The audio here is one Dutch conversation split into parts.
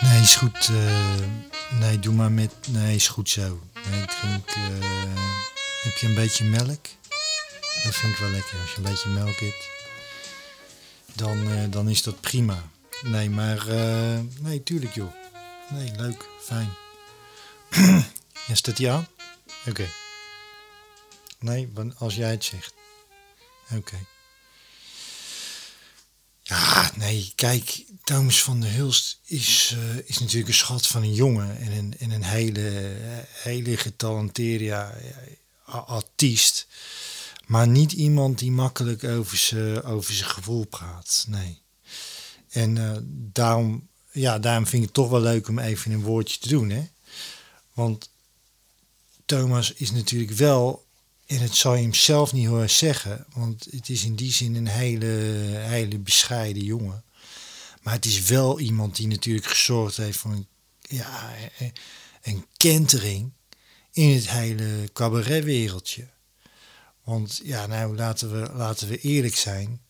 Nee, is goed. eh, nee, doe maar met. Nee, is goed zo. Nee, ik drink. eh, heb je een beetje melk? Dat vind ik wel lekker. Als je een beetje melk hebt, dan, eh, dan is dat prima. Nee, maar. nee, tuurlijk joh. Nee, leuk. Fijn. ja, staat die? Oké. Nee, als jij het zegt. Oké. Nee, kijk, Thomas van der Hulst is, eh, is natuurlijk een schat van een jongen en een, en een hele, hele getalenteerde ja, artiest. Maar niet iemand die makkelijk over zijn over gevoel praat, nee. En eh, daarom, ja, daarom vind ik het toch wel leuk om even een woordje te doen, hè. Want Thomas is natuurlijk wel en het zal je hem zelf niet horen zeggen, want het is in die zin een hele, hele bescheiden jongen. Maar het is wel iemand die natuurlijk gezorgd heeft voor een, ja, een kentering in het hele cabaretwereldje. Want ja, nou laten we, laten we eerlijk zijn.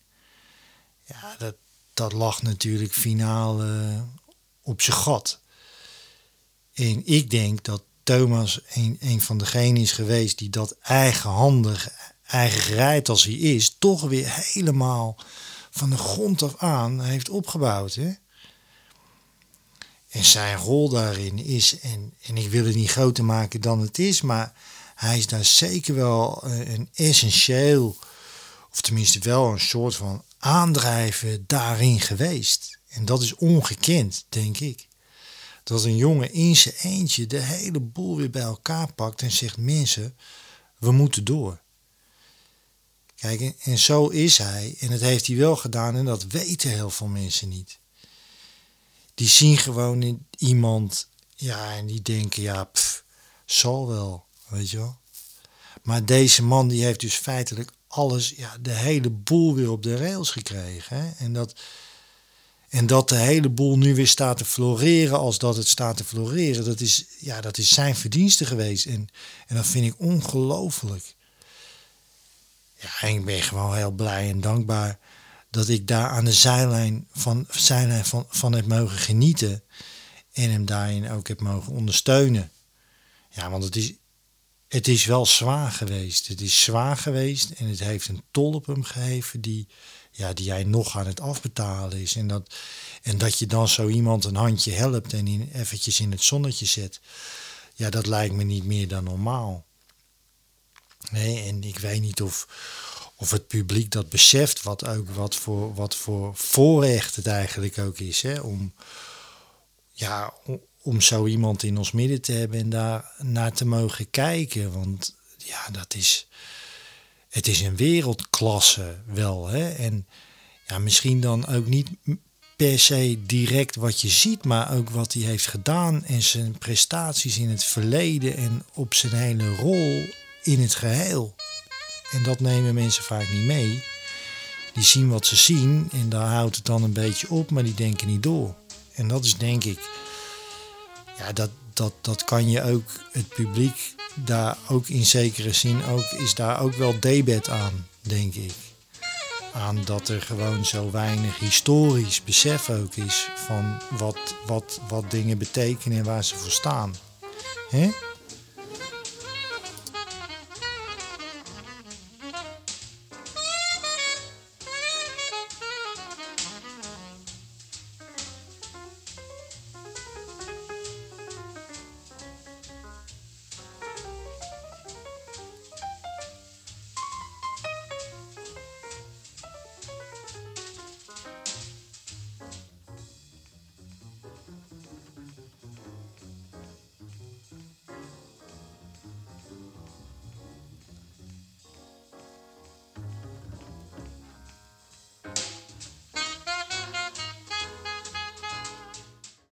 Ja, dat, dat lag natuurlijk finaal eh, op zijn gat. En ik denk dat Thomas een, een van degenen is geweest die dat eigenhandig, eigen gereid als hij is, toch weer helemaal van de grond af aan heeft opgebouwd. Hè? En zijn rol daarin is, en, en ik wil het niet groter maken dan het is, maar hij is daar zeker wel eh, een essentieel, of tenminste wel een soort van aandrijven daarin geweest. En dat is ongekend, denk ik dat een jongen in zijn eentje de hele boel weer bij elkaar pakt en zegt: Mensen, we moeten door. Kijk, en, zo is hij. En dat heeft hij wel gedaan en dat weten heel veel mensen niet. Die zien gewoon iemand, ja, en die denken: Ja, pff, zal wel, weet je wel. Maar deze man die heeft dus feitelijk alles, ja, de hele boel weer op de rails gekregen. Hè? En dat. En dat de hele boel nu weer staat te floreren als dat het staat te floreren, dat is, ja, dat is zijn verdienste geweest. En, en dat vind ik ongelooflijk. Ja, ik ben gewoon heel blij en dankbaar dat ik daar aan de zijlijn van, zijlijn van, van heb mogen genieten. En hem daarin ook heb mogen ondersteunen. Ja, want het is, het is wel zwaar geweest. Het is zwaar geweest en het heeft een tol op hem gegeven die, ja, die hij nog aan het afbetalen is. En dat, en dat je dan zo iemand een handje helpt en in, eventjes in het zonnetje zet. Ja, dat lijkt me niet meer dan normaal. Nee, en ik weet niet of, of het publiek dat beseft, wat ook wat voor, wat voor voorrecht het eigenlijk ook is. Hè? Om, ja, om zo iemand in ons midden te hebben en daar naar te mogen kijken. Want ja, dat is, het is een wereldklasse wel. Hè? En ja, misschien dan ook niet per se direct wat je ziet, maar ook wat hij heeft gedaan en zijn prestaties in het verleden en op zijn hele rol in het geheel. En dat nemen mensen vaak niet mee. Die zien wat ze zien en daar houdt het dan een beetje op, maar die denken niet door. En dat is denk ik, ja, dat, dat, dat kan je ook, het publiek daar ook in zekere zin ook, is daar ook wel debet aan, denk ik. Aan dat er gewoon zo weinig historisch besef ook is van wat, wat, wat dingen betekenen en waar ze voor staan. Hè?